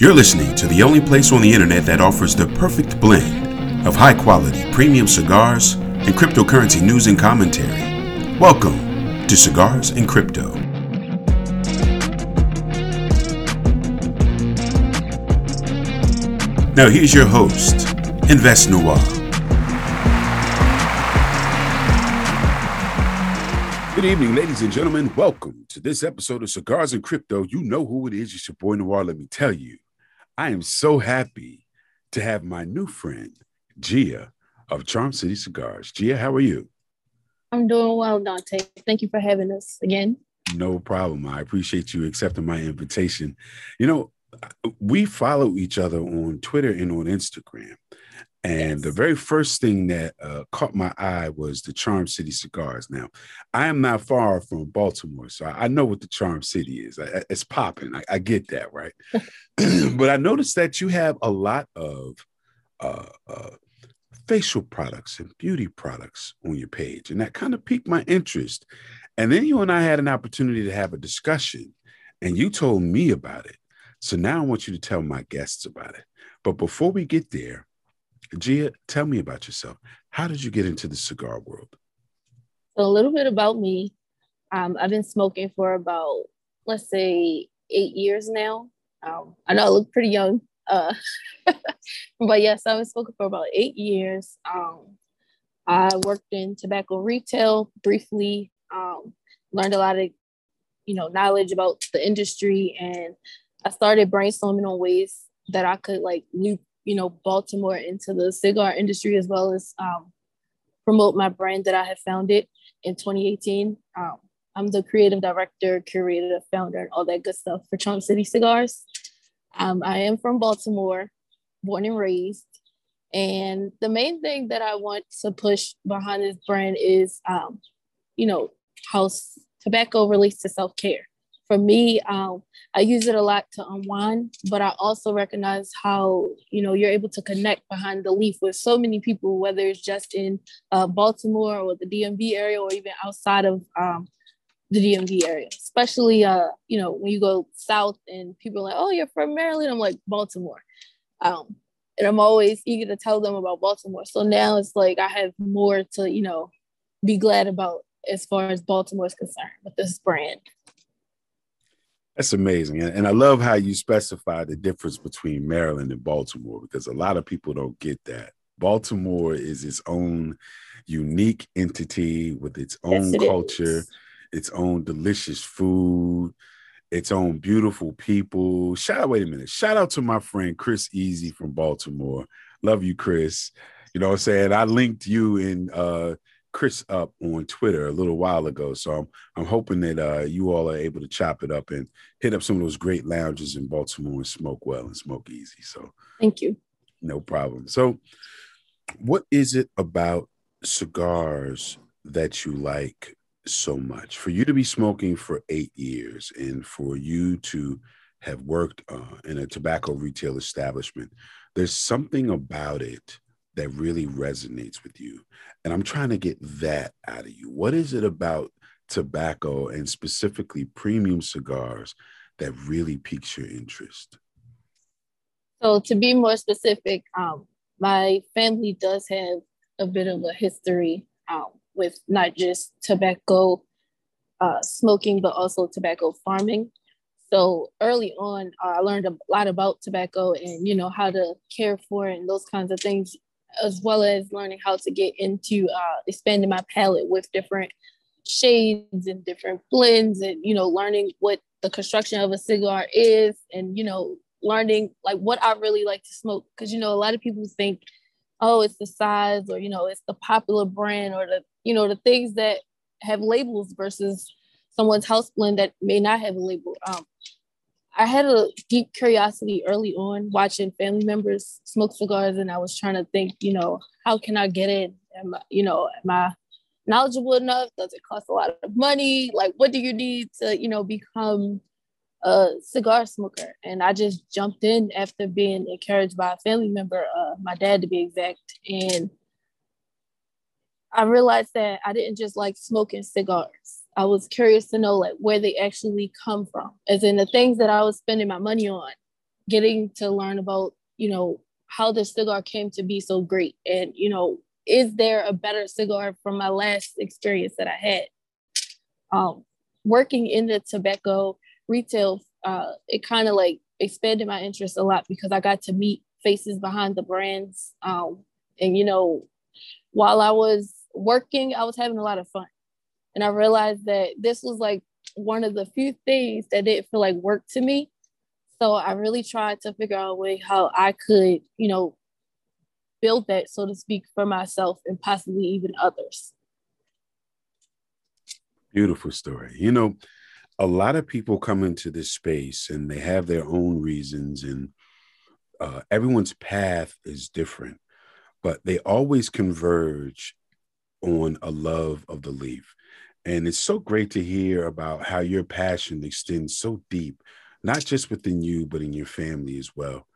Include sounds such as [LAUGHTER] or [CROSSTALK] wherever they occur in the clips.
You're listening to the only place on the internet that offers the perfect blend of high quality premium cigars and cryptocurrency news and commentary. Welcome to Cigars and Crypto. Now, here's your host, Invest Noir. Good evening, ladies and gentlemen. Welcome to this episode of Cigars and Crypto. You know who it is. It's your boy Noir. Let me tell you. I am so happy to have my new friend, Gia of Charm City Cigars. Gia, how are you? I'm doing well, Dante. Thank you for having us again. No problem. I appreciate you accepting my invitation. You know, we follow each other on Twitter and on Instagram. And yes. the very first thing that uh, caught my eye was the Charm City cigars. Now, I am not far from Baltimore, so I, I know what the Charm City is. I, it's popping. I, I, get that, right? [LAUGHS] [CLEARS THROAT] but I noticed that you have a lot of uh, uh, facial products and beauty products on your page, and that kind of piqued my interest. And then you and I had an opportunity to have a discussion, and you told me about it. So now I want you to tell my guests about it. But before we get there, Gia, tell me about yourself. How did you get into the cigar world? So a little bit about me. Um, I've been smoking for about, let's say, eight years now. Um, I know I look pretty young, uh, [LAUGHS] but yes, I've been smoking for about eight years. Um, I worked in tobacco retail briefly, um, learned a lot of, you know, knowledge about the industry, and I started brainstorming on ways that I could like loop you know, Baltimore into the cigar industry as well as um, promote my brand that I have founded in 2018. Um, I'm the creative director, curator, founder, and all that good stuff for Charm City Cigars. Um, I am from Baltimore, born and raised. And the main thing that I want to push behind this brand is, um, you know, how tobacco relates to self care for me, um, I use it a lot to unwind, but I also recognize how you know you're able to connect behind the leaf with so many people, whether it's just in uh, Baltimore or the DMV area, or even outside of um, the DMV area. Especially, uh, you know, when you go south and people are like, "Oh, you're from Maryland," I'm like Baltimore, um, and I'm always eager to tell them about Baltimore. So now it's like I have more to you know be glad about as far as Baltimore is concerned with this brand. That's amazing. And I love how you specify the difference between Maryland and Baltimore because a lot of people don't get that. Baltimore is its own unique entity with its own yes, it culture, is. its own delicious food, its own beautiful people. Shout out, wait a minute. Shout out to my friend Chris Easy from Baltimore. Love you, Chris. You know what I'm saying? I linked you in uh Chris up on Twitter a little while ago. So I'm I'm hoping that uh, you all are able to chop it up and hit up some of those great lounges in Baltimore and smoke well and smoke easy. So thank you. No problem. So what is it about cigars that you like so much? For you to be smoking for eight years and for you to have worked uh, in a tobacco retail establishment, there's something about it that really resonates with you. And I'm trying to get that out of you. What is it about tobacco and specifically premium cigars that really piques your interest? So, to be more specific, um, my family does have a bit of a history um, with not just tobacco uh, smoking, but also tobacco farming. So early on, uh, I learned a lot about tobacco and you know how to care for it and those kinds of things as well as learning how to get into uh, expanding my palette with different shades and different blends and you know learning what the construction of a cigar is and you know learning like what i really like to smoke. Because you know a lot of people think oh it's the size or you know it's the popular brand or the you know the things that have labels versus someone's house blend that may not have a label. Um, I had a deep curiosity early on watching family members smoke cigars, and I was trying to think, you know, how can I get in? Am I, you know, am I knowledgeable enough? Does it cost a lot of money? Like, what do you need to, you know, become a cigar smoker? And I just jumped in after being encouraged by a family member, uh, my dad to be exact, and I realized that I didn't just like smoking cigars. I was curious to know like where they actually come from, as in the things that I was spending my money on. getting to learn about, you know, how the cigar came to be so great. And, you know, is there a better cigar from my last experience that I had? Um, working in the tobacco retail, uh, it kind of like expanded my interest a lot because I got to meet faces behind the brands. Um, and, you know, while I was working, I was having a lot of fun. And I realized that this was like one of the few things that didn't feel like work to me. So I really tried to figure out a way how I could, you know, build that, so to speak, for myself and possibly even others. Beautiful story. You know, a lot of people come into this space and they have their own reasons, and uh, everyone's path is different, but they always converge on a love of the leaf. And it's so great to hear about how your passion extends so deep, not just within you, but in your family as well.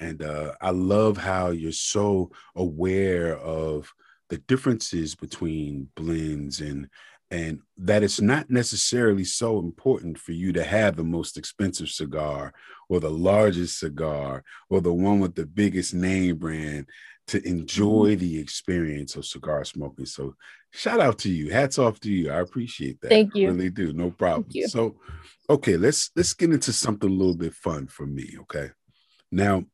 And uh, I love how you're so aware of the differences between blends and and that it's not necessarily so important for you to have the most expensive cigar or the largest cigar or the one with the biggest name brand to enjoy the experience of cigar smoking. So shout out to you. Hats off to you. I appreciate that. Thank you. I really do. No problem. So okay, let's let's get into something a little bit fun for me. Okay. Now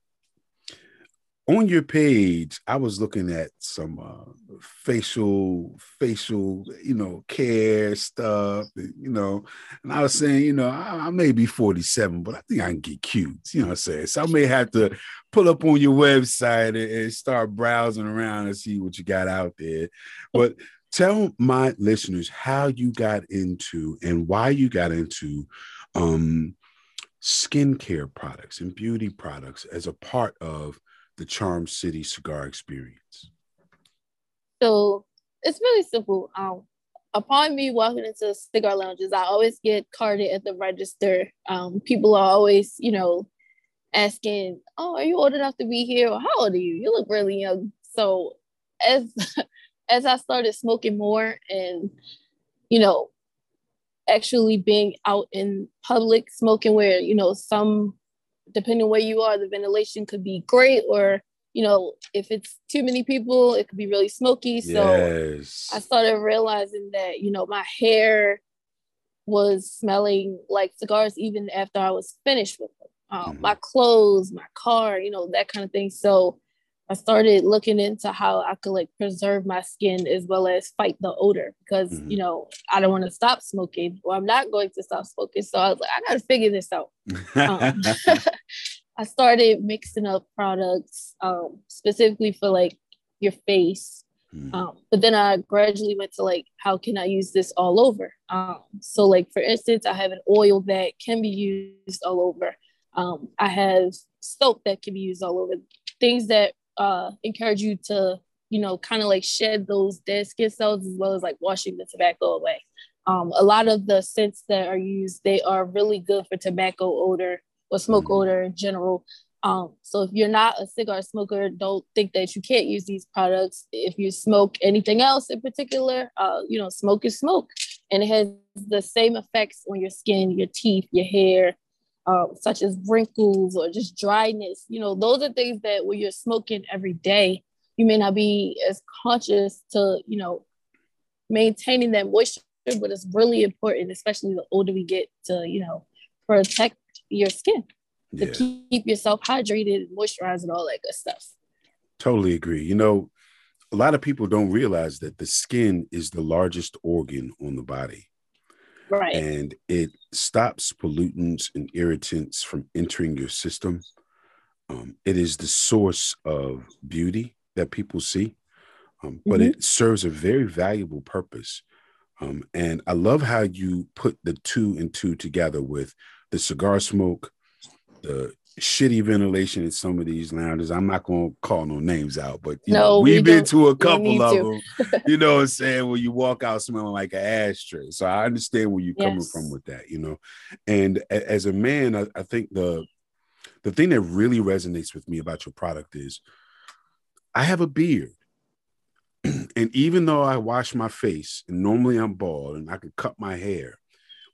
on your page, I was looking at some uh, facial, facial, you know, care stuff, you know, and I was saying, you know, I, I, may be 47, but I think I can get cute, you know what I'm saying? So I may have to pull up on your website and, and start browsing around and see what you got out there. But tell my listeners how you got into and why you got into um, skincare products and beauty products as a part of the Charm City cigar experience? So it's really simple. Um, upon me walking into cigar lounges, I always get carded at the register. Um, people are always, you know, asking, "Oh, are you old enough to be here? Or how old are you? You look really young." So as [LAUGHS] as I started smoking more and you know actually being out in public smoking where you know some depending where you are, the ventilation could be great or you know, if it's too many people, it could be really smoky. So yes. I started realizing that, you know, my hair was smelling like cigars even after I was finished with them. Um, mm-hmm. My clothes, my car, you know, that kind of thing. So I started looking into how I could like preserve my skin as well as fight the odor because mm-hmm. you know I don't want to stop smoking or I'm not going to stop smoking. So I was like, I gotta figure this out. [LAUGHS] Um, [LAUGHS] I started mixing up products um, specifically for like your face. Mm-hmm. Um, but then I gradually went to like, how can I use this all over? Um, so, like for instance, I have an oil that can be used all over. Um, I have soap that can be used all over. Things that uh, encourage you to, you know, kind of like shed those dead skin cells as well as like washing the tobacco away. Um, a lot of the scents that are used, they are really good for tobacco odor or smoke mm-hmm. odor in general. Um, so if you're not a cigar smoker, don't think that you can't use these products. If you smoke anything else in particular, uh, you know, smoke is smoke, and it has the same effects on your skin, your teeth, your hair, uh, such as wrinkles or just dryness. You know, those are things that when you're smoking every day, you may not be as conscious to, you know, maintaining that moisture, but it's really important, especially the older we get, to, you know, protect your skin, yeah. to keep yourself hydrated, moisturized, and all that good stuff. Totally agree. You know, a lot of people don't realize that the skin is the largest organ on the body. Right. And it stops pollutants and irritants from entering your system. Um, it is the source of beauty that people see, um, but mm-hmm. it serves a very valuable purpose. Um, and I love how you put the two and two together with the cigar smoke, the shitty ventilation in some of these lounges. I'm not going to call no names out, but you no, know, we've we been to a couple of to. them. [LAUGHS] you know what I'm saying? Where you walk out smelling like an ashtray. So I understand where you're yes. coming from with that, you know. And a- as a man, I, I think the the thing that really resonates with me about your product is I have a beard. [CLEARS THROAT] and even though I wash my face, and normally I'm bald and I can cut my hair,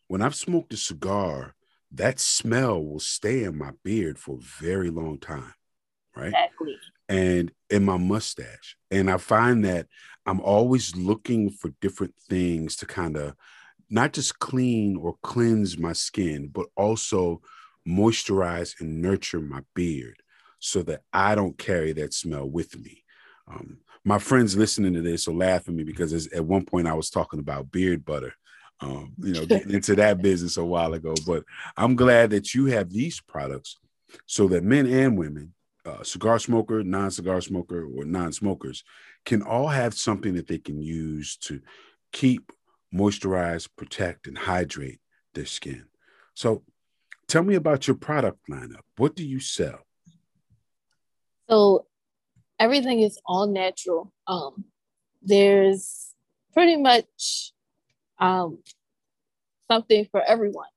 when I've smoked a cigar, that smell will stay in my beard for a very long time. Right. Exactly. And in my mustache. And I find that I'm always looking for different things to kind of not just clean or cleanse my skin, but also moisturize and nurture my beard so that I don't carry that smell with me. Um, my friends listening to this will laugh at me because at one point I was talking about beard butter, um, you know, getting into that business a while ago. But I'm glad that you have these products so that men and women, uh, cigar smoker, non cigar smoker, or non smokers, can all have something that they can use to keep, moisturize, protect, and hydrate their skin. So tell me about your product lineup. What do you sell? So everything is all natural. Um, there's pretty much um, something for everyone.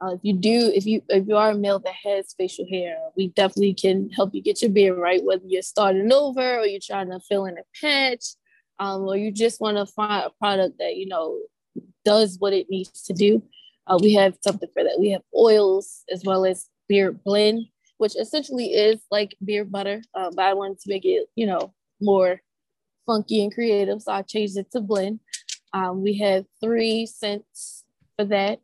Uh, if you do, if you if you are a male that has facial hair, we definitely can help you get your beard right. Whether you're starting over or you're trying to fill in a patch, um, or you just want to find a product that you know does what it needs to do, uh, we have something for that. We have oils as well as beard blend which essentially is like beard butter. Uh, but I wanted to make it, you know, more funky and creative. So I changed it to blend. Um, we have three scents for that.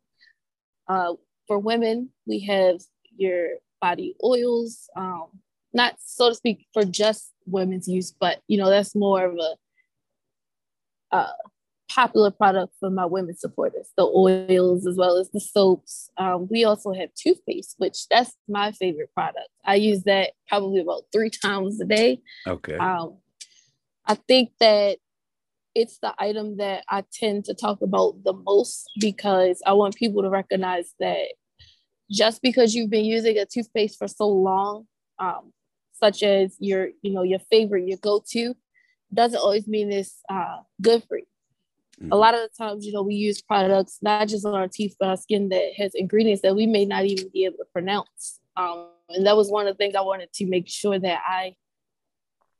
Uh, for women, we have your body oils, um, not so to speak for just women's use, but you know, that's more of a uh, popular product for my women supporters the oils as well as the soaps. Um, we also have toothpaste which that's my favorite product. I use that probably about three [LAUGHS] times a day. Okay. Um, i think that it's the item that i tend to talk about the most because i want people to recognize that just because you've been using a toothpaste for so long um, such as your you know your favorite your go-to doesn't always mean it's uh, good for you Mm-hmm. A lot of the times, you know, we use products not just on our teeth, but our skin that has ingredients that we may not even be able to pronounce. Um, and that was one of the things I wanted to make sure that I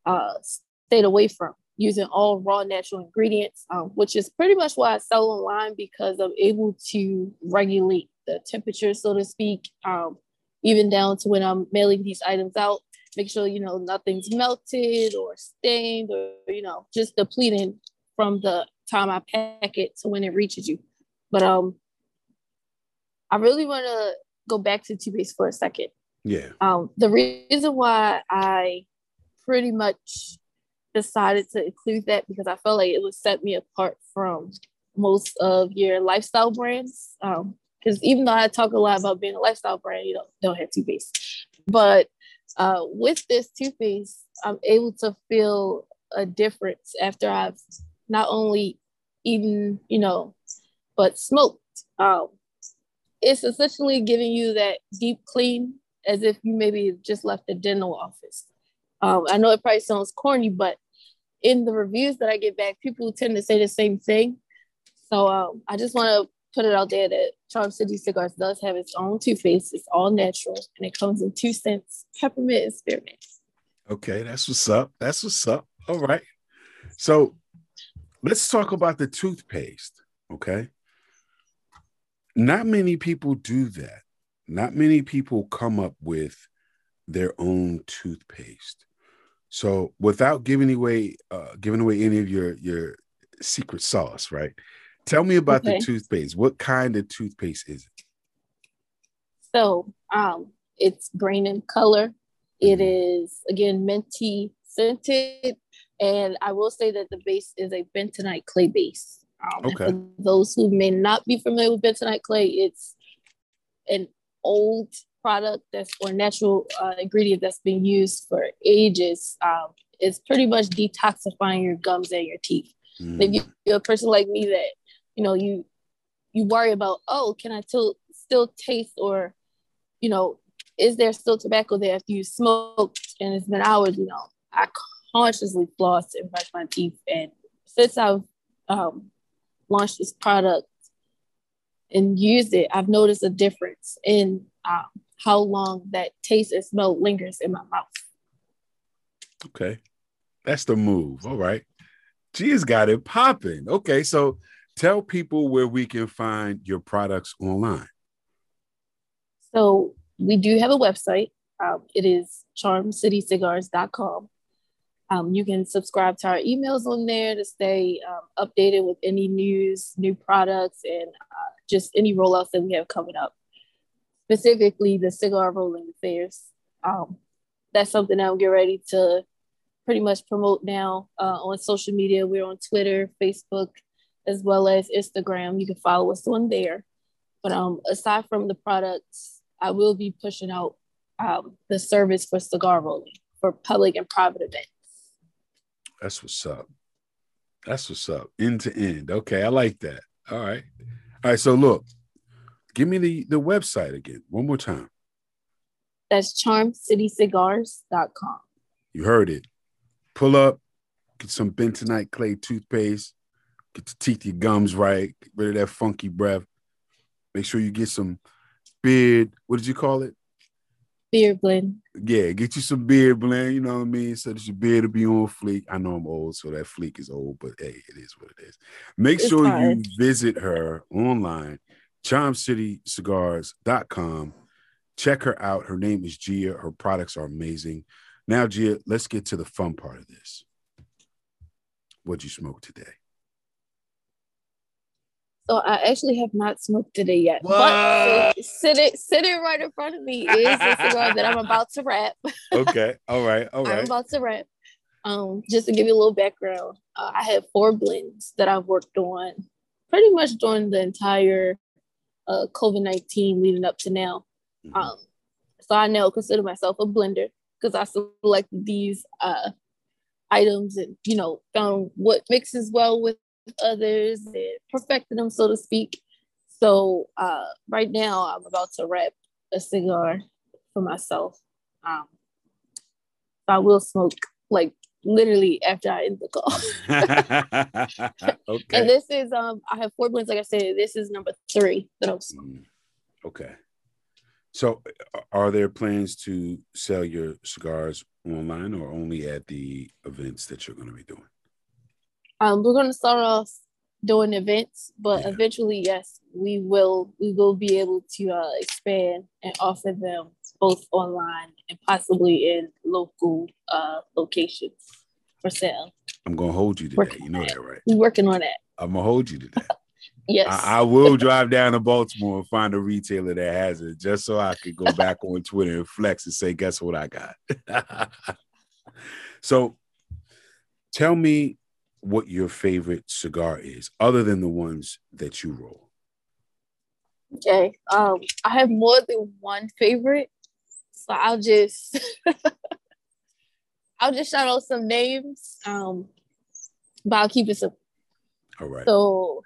uh, stayed away from using all raw natural ingredients, um, which is pretty much why I sell online because I'm able to regulate the temperature, so to speak, um, even down to when I'm mailing these items out. Make sure you know nothing's melted or stained or you know just depleting from the time I pack it to when it reaches you. But um, I really want to go back to toothpaste for a second. Yeah. Um, the reason why I pretty much decided to include that because I felt like it would set me apart from most of your lifestyle brands. Um, because even though I talk a lot about being a lifestyle brand, you don't don't have toothpaste. But uh, with this toothpaste, I'm able to feel a difference after I've not only eaten, you know, but smoked. Um, it's essentially giving you that deep clean as if you maybe just left the dental office. Um, I know it probably sounds corny, but in the reviews that I get back, people tend to say the same thing. So um, I just want to put it out there that Charm City Cigars does have its own toothpaste. It's all natural and it comes in two scents, peppermint and spearmint. Okay, that's what's up. That's what's up. All right. So let's talk about the toothpaste. Okay. Not many people do that. Not many people come up with their own toothpaste. So without giving away uh, giving away any of your your secret sauce, right? Tell me about okay. the toothpaste. What kind of toothpaste is it? So um it's green in color. It mm-hmm. is again minty scented and I will say that the base is a bentonite clay base. Um, okay. For those who may not be familiar with bentonite clay, it's an old product that's or natural uh, ingredient that's been used for ages. Um, it's pretty much detoxifying your gums and your teeth. Mm. If you, are a person like me that you know you you worry about, oh, can I still still taste or you know, is there still tobacco there after you smoked and it's been hours? You know, I consciously floss and brush my teeth. And since I've um, launched this product and used it, I've noticed a difference in um, how long that taste and smell lingers in my mouth. Okay. That's the move. All right. She has got it popping. Okay. So tell people where we can find your products online. So we do have a website. Um, it is charmcitycigars.com. Um, you can subscribe to our emails on there to stay um, updated with any news, new products, and uh, just any rollouts that we have coming up. Specifically, the cigar rolling affairs. Um, that's something I'm getting ready to pretty much promote now uh, on social media. We're on Twitter, Facebook, as well as Instagram. You can follow us on there. But um, aside from the products, I will be pushing out um, the service for cigar rolling for public and private events. That's what's up. That's what's up. End to end. Okay, I like that. All right. All right. So look, give me the the website again one more time. That's charmcitycigars.com. You heard it. Pull up, get some bentonite clay toothpaste, get your teeth, your gums right, get rid of that funky breath. Make sure you get some beard. What did you call it? Beard blend. Yeah, get you some beard blend, you know what I mean? So that your beard will be on fleek. I know I'm old, so that fleek is old, but hey, it is what it is. Make it's sure hard. you visit her online, charmcitycigars.com. Check her out. Her name is Gia. Her products are amazing. Now, Gia, let's get to the fun part of this. What'd you smoke today? So I actually have not smoked today yet. What? But sitting sitting right in front of me is a cigar that I'm about to wrap. [LAUGHS] okay. All right. All right. I'm about to wrap. Um, just to give you a little background, uh, I have four blends that I've worked on pretty much during the entire uh, COVID 19 leading up to now. Mm-hmm. Um, so I now consider myself a blender because I selected these uh, items and, you know, found what mixes well with others and perfected them, so to speak. So uh, right now, I'm about to wrap a cigar for myself. Um, I will smoke like literally after I end the call. [LAUGHS] [LAUGHS] okay. And this is um, I have four blends. Like I said, this is number three that I'm. Mm, okay. So, are there plans to sell your cigars online or only at the events that you're going to be doing? Um, we're going to start off doing events, but yeah. eventually, yes, we will. We will be able to uh, expand and offer them both online and possibly in local uh, locations for sale. I'm gonna hold you to working that. You know that, right? We're working on that. I'm gonna hold you to that. [LAUGHS] yes, I, I, will drive down to Baltimore and find a retailer that has it, just so I could go [LAUGHS] back on Twitter and flex and say, "Guess what I got." [LAUGHS] so, tell me what your favorite cigar is, other than the ones that you roll. Okay. Um, I have more than one favorite. So I'll just I'll just shout out some names. Um, but I'll keep it simple. All right. So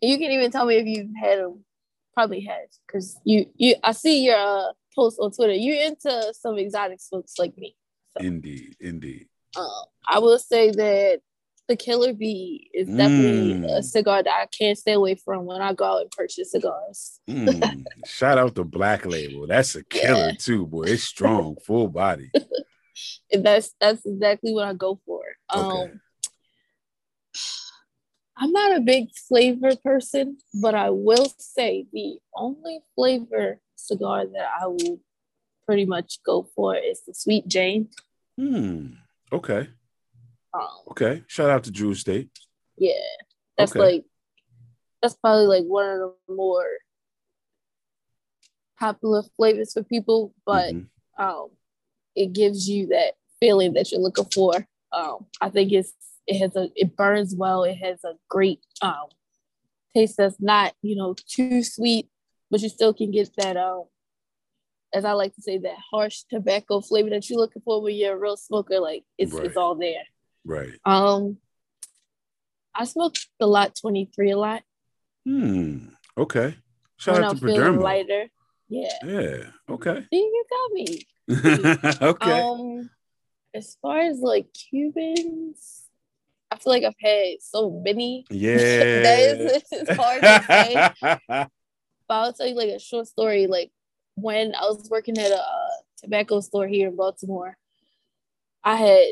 you can even tell me if you've had them. Probably has, because you you I see your uh, post on Twitter. You into some exotic smokes like me. So. Indeed, indeed. Um, I will say that the Killer Bee is definitely mm. a cigar that I can't stay away from when I go out and purchase cigars. mm. Shout out to Black Label. That's a killer yeah. too, boy. It's strong, full body. [LAUGHS] that's that's exactly what I go for. Okay. Um I'm not a big flavor person, but I will say the only flavor cigar that I will pretty much go for is the Sweet Jane. Hmm. Okay. Um, okay. Shout out to Drew Estate. Yeah. That's okay. like that's probably like one of the more popular flavors for people, but mm-hmm. um it gives you that feeling that you're looking for. Um I think it's it has a it burns well, it has a great um taste that's not, you know, too sweet, but you still can get that um as I like to say, that harsh tobacco flavor that you're looking for when you're a real smoker. Like it's right. it's all there. Right. Um, I smoke the lot 23 a lot. Hmm. Okay. Shout when out I'm to feeling lighter. Yeah. Yeah. Okay. See, you got me. [LAUGHS] [LAUGHS] okay. Um, as far as like Cubans, I feel like I've had so many. Yeah. [LAUGHS] that is it's hard to say. but I'll tell you like a short story. Like when I was working at a tobacco store here in Baltimore, I had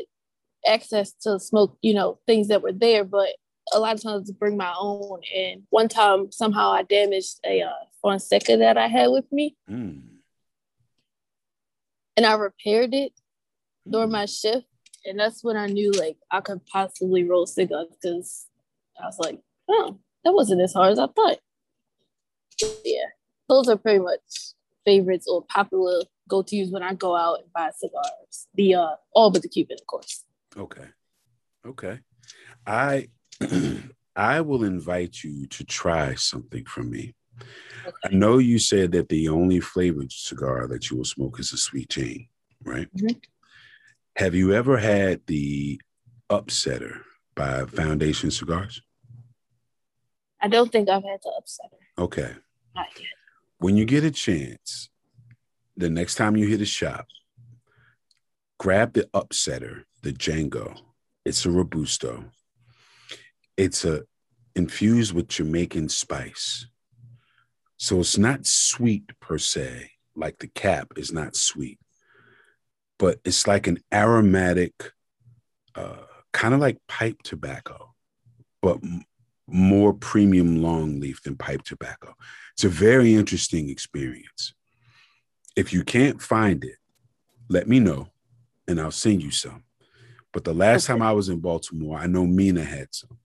access to smoke, you know, things that were there, but a lot of times to bring my own. And one time somehow I damaged a uh, Fonseca that I had with me. Mm. And I repaired it during my shift, and that's when I knew like I could possibly roll cigars because I was like, oh, that wasn't as hard as I thought. Yeah, those are pretty much favorites or popular go tos when I go out and buy cigars. The uh, all but the Cuban, of course. Okay, okay. I [CLEARS THROAT] I will invite you to try something from me. Okay. I know you said that the only flavored cigar that you will smoke is a sweet Jane, right? Mm-hmm. Have you ever had the Upsetter by Foundation Cigars? I don't think I've had the Upsetter. Okay. Not yet. When you get a chance, the next time you hit a shop, grab the Upsetter, the Django. It's a Robusto. It's a infused with Jamaican spice. So it's not sweet per se, like the cap is not sweet, but it's like an aromatic, uh, kind of like pipe tobacco, but m- more premium long leaf than pipe tobacco. It's a very interesting experience. If you can't find it, let me know and I'll send you some. But the last time I was in Baltimore, I know Mina had some.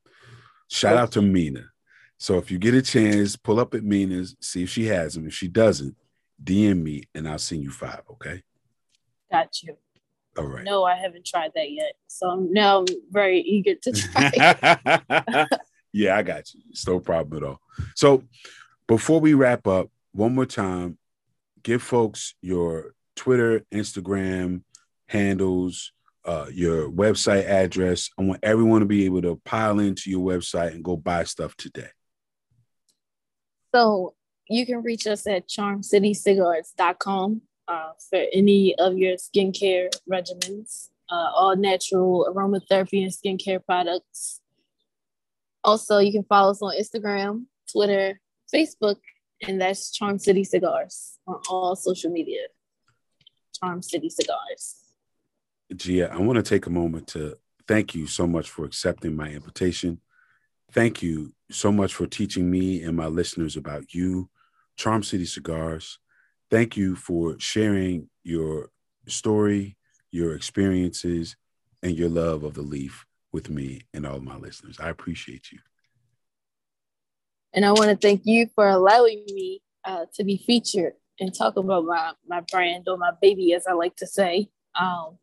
Shout out to Mina. So if you get a chance, pull up at Mina's, see if she has them. If she doesn't, DM me and I'll send you five. Okay. Got you. All right. No, I haven't tried that yet. So now I'm very eager to [LAUGHS] try. [LAUGHS] yeah, I got you. It's no problem at all. So before we wrap up, one more time, give folks your Twitter, Instagram handles, uh, your website address. I want everyone to be able to pile into your website and go buy stuff today. So you can reach us at charmcitycigars.com uh, for any of your skincare regimens, uh, all natural aromatherapy and skincare products. Also, you can follow us on Instagram, Twitter, Facebook, and that's Charm City Cigars on all social media. Charm City Cigars. Gia, I want to take a moment to thank you so much for accepting my invitation. Thank you so much for teaching me and my listeners about you, Charm City Cigars. Thank you for sharing your story, your experiences, and your love of the leaf with me and all my listeners. I appreciate you. And I want to thank you for allowing me uh, to be featured and talk about my, my brand or my baby, as I like to say. Um,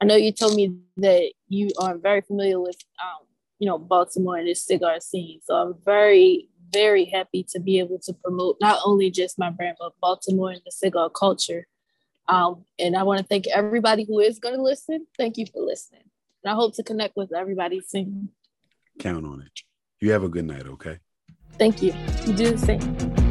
I know you told me that you are very familiar with, um, you know, Baltimore and this cigar scene. So I'm very, very happy to be able to promote not only just my brand, but Baltimore and the cigar culture. Um, and I want to thank everybody who is going to listen. Thank you for listening. And I hope to connect with everybody soon. Count on it. You have a good night, okay? Thank you. You do the same.